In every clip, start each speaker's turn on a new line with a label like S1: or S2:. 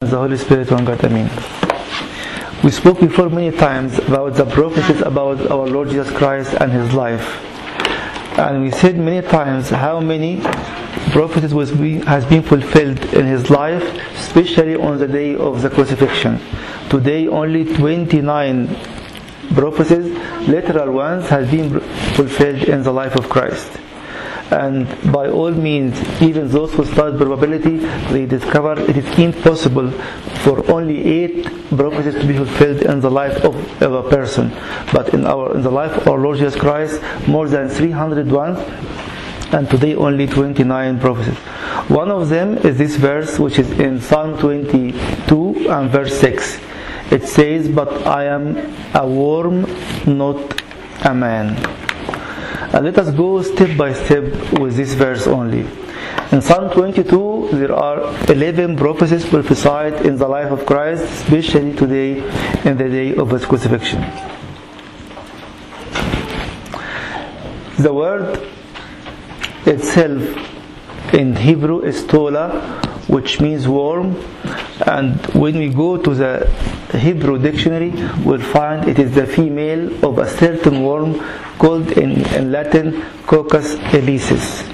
S1: the Holy Spirit, one God, Amen. We spoke before many times about the prophecies about our Lord Jesus Christ and His life. And we said many times how many prophecies was be, has been fulfilled in His life, especially on the day of the crucifixion. Today only 29 prophecies, literal ones, has been fulfilled in the life of Christ and by all means, even those who study probability, they discover it is impossible for only eight prophecies to be fulfilled in the life of, a person. But in our in the life of our Lord Jesus Christ, more than 300 ones, and today only 29 prophecies. One of them is this verse, which is in Psalm 22 and verse 6. It says, "But I am a worm, not a man." And let us go step by step with this verse only. In Psalm 22, there are 11 prophecies prophesied in the life of Christ, especially today in the day of his crucifixion. The word itself in Hebrew is tola, which means worm, and when we go to the Hebrew dictionary, we'll find it is the female of a certain worm called in, in Latin Coccus ilicis.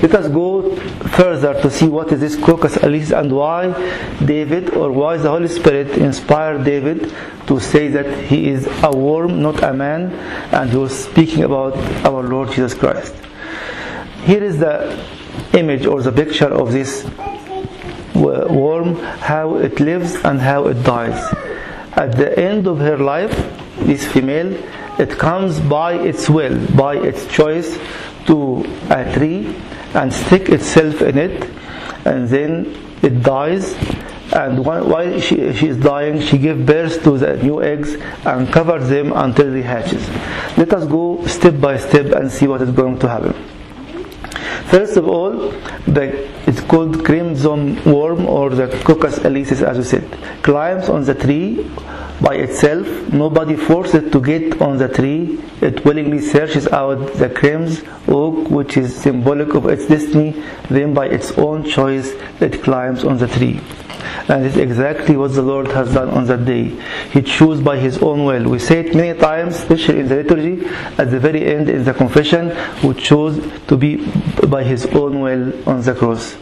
S1: Let us go further to see what is this Coccus ilicis and why David or why the Holy Spirit inspired David to say that he is a worm, not a man, and he was speaking about our Lord Jesus Christ. Here is the image or the picture of this worm, how it lives and how it dies. At the end of her life, this female, it comes by its will, by its choice to a tree and stick itself in it, and then it dies. And while she, she is dying, she gives birth to the new eggs and covers them until they hatches. Let us go step by step and see what is going to happen. First of all, the, it's called crimson worm or the Coccus ilicis, as we said, climbs on the tree by itself. Nobody forces it to get on the tree. It willingly searches out the crimson oak, which is symbolic of its destiny. Then, by its own choice, it climbs on the tree. And it's exactly what the Lord has done on that day. He chose by His own will. We say it many times, especially in the liturgy, at the very end in the confession, who chose to be by His own will on the cross.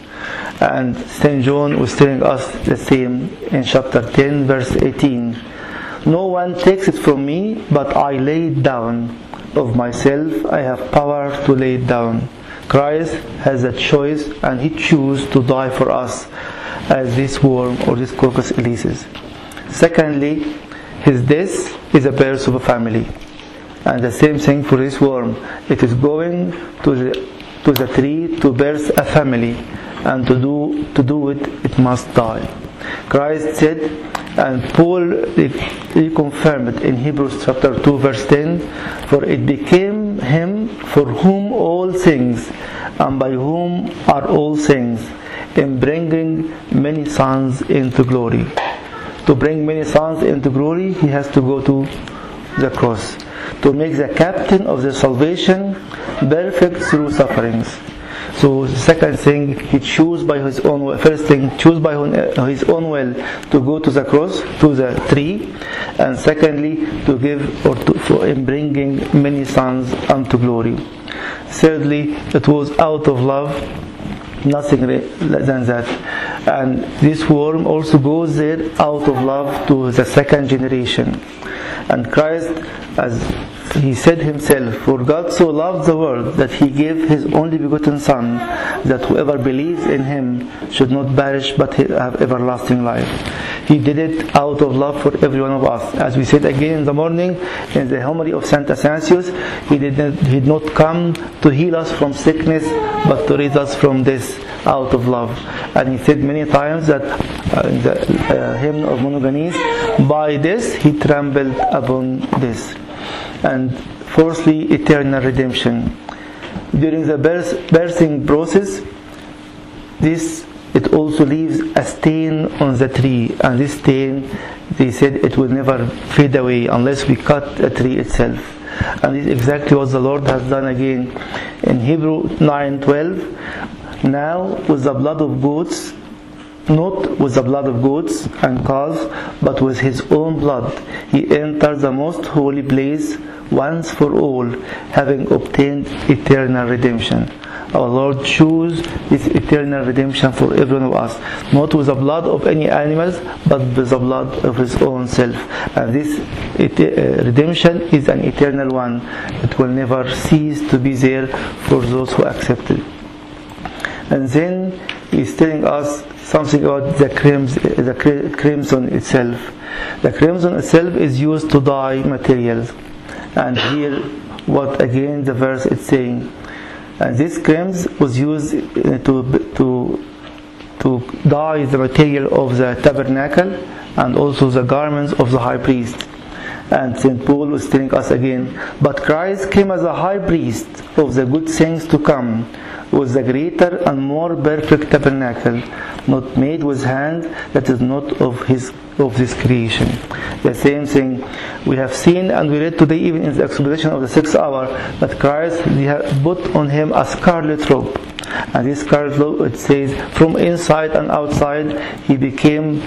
S1: And St. John was telling us the same in chapter 10, verse 18. No one takes it from me, but I lay it down. Of myself, I have power to lay it down. Christ has a choice and He chose to die for us as this worm or this Coccus ilicis. Secondly, his death is a birth of a family. And the same thing for this worm. It is going to the, to the tree to birth a family. And to do, to do it, it must die. Christ said, and Paul reconfirmed it in Hebrews chapter 2 verse 10, For it became him for whom all things, and by whom are all things, in bringing many sons into glory. To bring many sons into glory, he has to go to the cross. To make the captain of the salvation perfect through sufferings. So the second thing, he chose by his own will. First thing, choose by his own will to go to the cross, to the tree, and secondly, to give or to, for in bringing many sons unto glory. Thirdly, it was out of love nothing less than that. And this worm also goes there out of love to the second generation. And Christ, as he said himself, For God so loved the world that he gave his only begotten Son, that whoever believes in him should not perish but have everlasting life. He did it out of love for every one of us. As we said again in the morning in the homily of Saint Athanasius, he did not, he did not come to heal us from sickness, but to raise us from this out of love. And he said many times that uh, in the uh, hymn of Monogenes, by this he trembled upon this. And fourthly, eternal redemption. During the birth, birthing process, this it also leaves a stain on the tree, and this stain, they said, it will never fade away unless we cut a tree itself. And this is exactly what the Lord has done again in Hebrew 9:12. Now, with the blood of goats not with the blood of goats and calves, but with his own blood. He entered the most holy place once for all, having obtained eternal redemption. Our Lord chose this eternal redemption for every one of us, not with the blood of any animals, but with the blood of His own self. And this uh, redemption is an eternal one. It will never cease to be there for those who accept it. And then He's telling us something about the crimson, the crimson itself. The crimson itself is used to dye materials. And here, what again the verse is saying and this crimson was used uh, to, to, to dye the material of the tabernacle and also the garments of the high priest. And St. Paul was telling us again, but Christ came as a high priest of the good things to come, with the greater and more perfect tabernacle, not made with hand, that is not of his of this creation. The same thing we have seen and we read today even in the exposition of the sixth hour that Christ he had put on him a scarlet robe. And this scarlet robe it says from inside and outside he became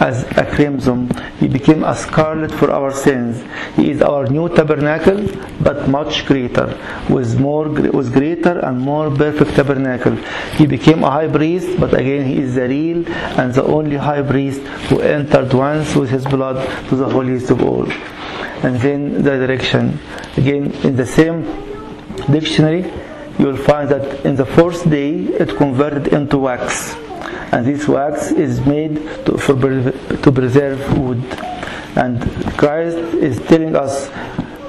S1: as a crimson. He became a scarlet for our sins. He is our new tabernacle, but much greater, with more, with greater and more perfect tabernacle. He became a high priest, but again he is the real and the only high priest who entered once with his blood to the holiest of all. And then the direction. Again, in the same dictionary, you will find that in the fourth day it converted into wax and this wax is made to, for, to preserve wood. And Christ is telling us,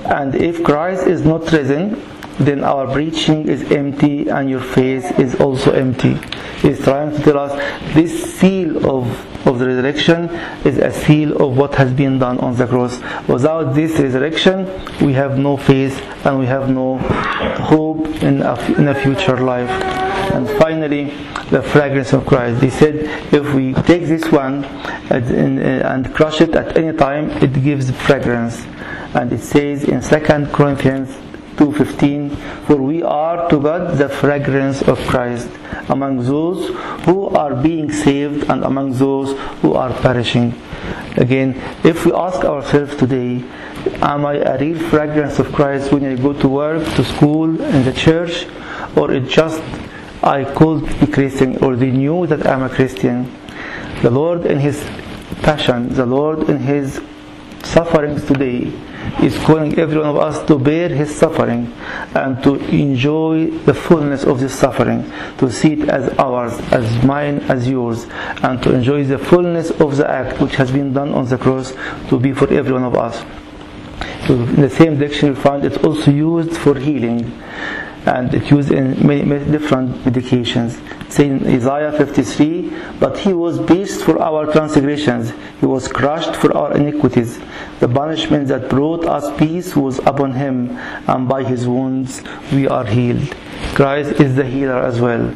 S1: and if Christ is not risen, then our preaching is empty and your faith is also empty. He's trying to tell us this seal of, of the resurrection is a seal of what has been done on the cross. Without this resurrection, we have no faith and we have no hope in a, in a future life. And finally, the fragrance of Christ. They said if we take this one uh, and, uh, and crush it at any time, it gives fragrance. And it says in 2 Corinthians 2.15 For we are to God the fragrance of Christ among those who are being saved and among those who are perishing. Again, if we ask ourselves today, am I a real fragrance of Christ when I go to work, to school, in the church, or it just I could be Christian, or they knew that I'm a Christian? The Lord in His passion, the Lord in His sufferings today, is calling every one of us to bear his suffering and to enjoy the fullness of this suffering, to see it as ours, as mine, as yours, and to enjoy the fullness of the act which has been done on the cross to be for every one of us. So in the same dictionary, we find it's also used for healing and it's used in many, many different medications. Say in Isaiah 53, but he was pierced for our transgressions, he was crushed for our iniquities. The punishment that brought us peace was upon him, and by his wounds we are healed. Christ is the healer as well.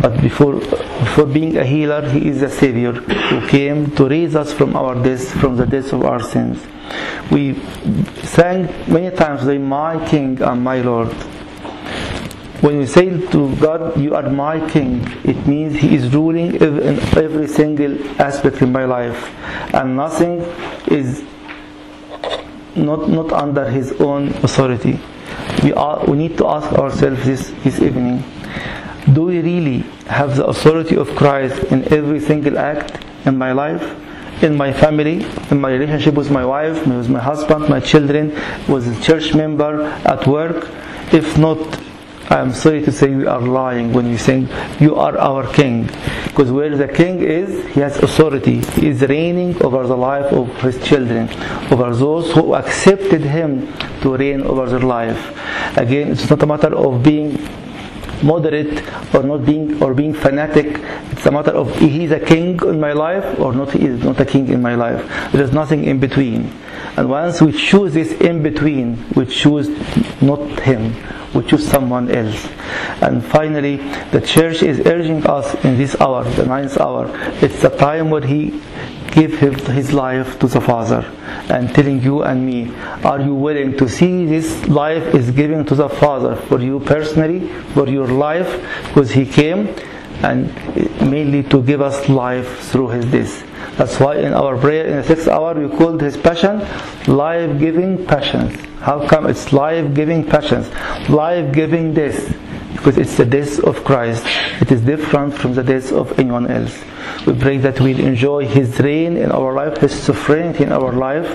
S1: But before, before being a healer, he is the Savior who came to raise us from our death, from the death of our sins. We sang many times, My King and my Lord. When we say to God, You are my King, it means He is ruling in every single aspect in my life, and nothing is not, not under His own authority. We, are, we need to ask ourselves this, this evening Do we really have the authority of Christ in every single act in my life? in my family, in my relationship with my wife, with my husband, my children, with a church member, at work. If not, I am sorry to say we are lying when you say you are our king. Because where the king is, he has authority. He is reigning over the life of his children, over those who accepted him to reign over their life. Again, it's not a matter of being moderate or not being or being fanatic. It's a matter of he's a king in my life or not he is not a king in my life. There is nothing in between. And once we choose this in between, we choose not him, we choose someone else. And finally, the church is urging us in this hour, the ninth hour. It's the time where he gave his life to the Father and telling you and me, are you willing to see this life is given to the Father for you personally, for your life, because He came and mainly to give us life through his death. That's why in our prayer in the sixth hour we called his passion life-giving passions. How come it's life-giving passions? Life-giving death. Because it's the death of Christ. It is different from the death of anyone else. We pray that we'll enjoy his reign in our life, his sovereignty in our life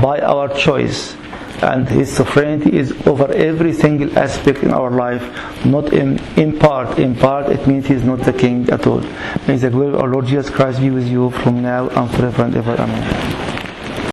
S1: by our choice and his sovereignty is over every single aspect in our life not in, in part. In part it means he is not the king at all. May the glory of our lord jesus christ be with you from now and forever and ever. Amen